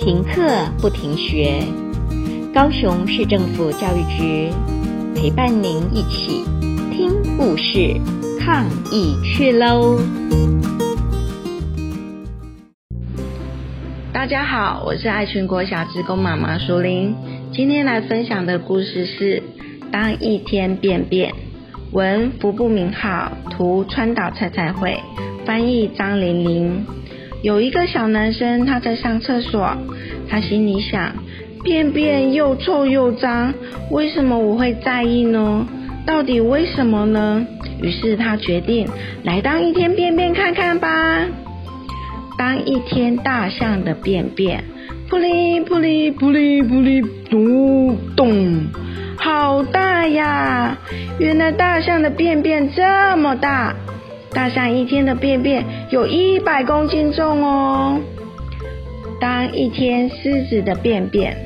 停课不停学，高雄市政府教育局陪伴您一起听故事、抗疫去喽！大家好，我是爱群国小职工妈妈淑玲，今天来分享的故事是《当一天便便》，文服部明浩，图川岛菜菜绘，翻译张玲玲。有一个小男生，他在上厕所，他心里想：便便又臭又脏，为什么我会在意呢？到底为什么呢？于是他决定来当一天便便看看吧。当一天大象的便便，噗哩噗哩噗哩噗哩，咚咚，好大呀！原来大象的便便这么大。大象一天的便便有一百公斤重哦。当一天狮子的便便，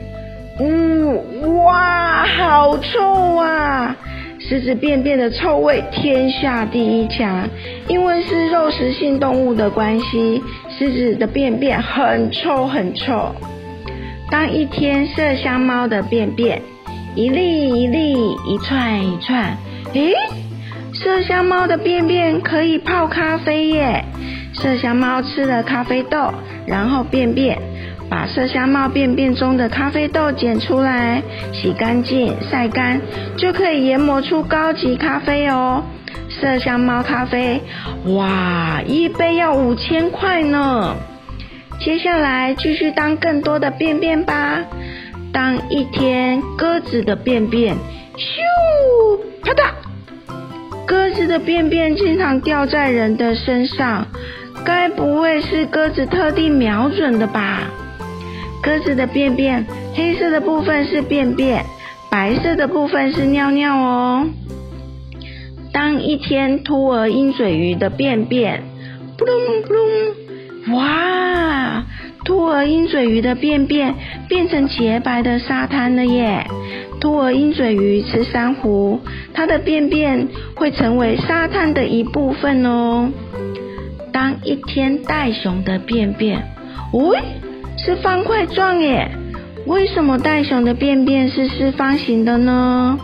呜哇，好臭啊！狮子便便的臭味天下第一强，因为是肉食性动物的关系，狮子的便便很臭很臭。当一天麝香猫的便便，一粒一粒，一串一串，诶。麝香猫的便便可以泡咖啡耶！麝香猫吃了咖啡豆，然后便便，把麝香猫便便中的咖啡豆捡出来，洗干净，晒干，就可以研磨出高级咖啡哦。麝香猫咖啡，哇，一杯要五千块呢！接下来继续当更多的便便吧，当一天鸽子的便便，咻，啪嗒。鸽子的便便经常掉在人的身上，该不会是鸽子特地瞄准的吧？鸽子的便便，黑色的部分是便便，白色的部分是尿尿哦。当一天秃额鹰嘴鱼的便便，扑隆扑隆，哇！秃额鹰嘴鱼的便便变成洁白的沙滩了耶！秃额鹰嘴鱼吃珊瑚，它的便便会成为沙滩的一部分哦。当一天袋熊的便便，喂，是方块状耶？为什么袋熊的便便是四方形的呢？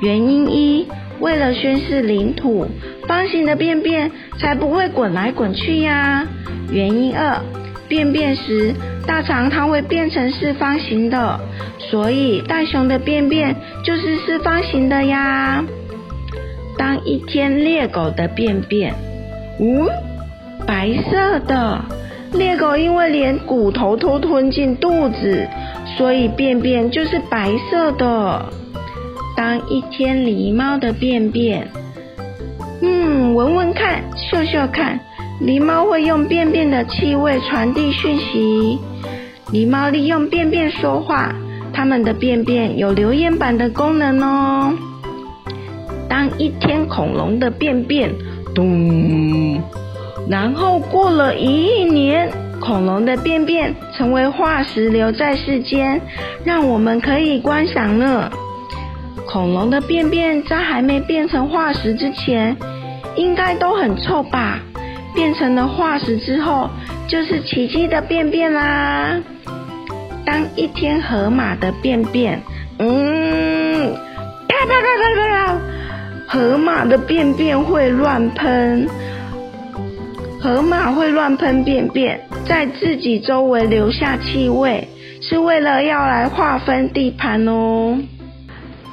原因一，为了宣示领土，方形的便便才不会滚来滚去呀。原因二。便便时，大肠它会变成四方形的，所以大熊的便便就是四方形的呀。当一天猎狗的便便，嗯，白色的，猎狗因为连骨头都吞进肚子，所以便便就是白色的。当一天狸猫的便便，嗯，闻闻看，嗅嗅看。狸猫会用便便的气味传递讯息。狸猫利用便便说话，它们的便便有留言板的功能哦。当一天恐龙的便便，咚，然后过了一亿年，恐龙的便便成为化石留在世间，让我们可以观赏呢。恐龙的便便在还没变成化石之前，应该都很臭吧？变成了化石之后，就是奇迹的便便啦。当一天河马的便便，嗯，啪啪啪啪啪，河马的便便会乱喷，河马会乱喷便便，在自己周围留下气味，是为了要来划分地盘哦。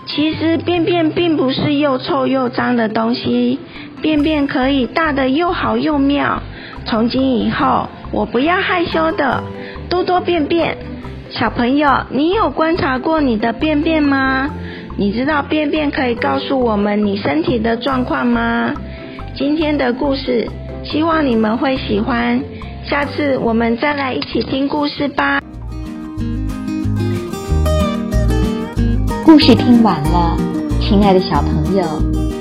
其实便便并不是又臭又脏的东西。便便可以大得又好又妙，从今以后我不要害羞的，多多便便。小朋友，你有观察过你的便便吗？你知道便便可以告诉我们你身体的状况吗？今天的故事，希望你们会喜欢。下次我们再来一起听故事吧。故事听完了，亲爱的小朋友。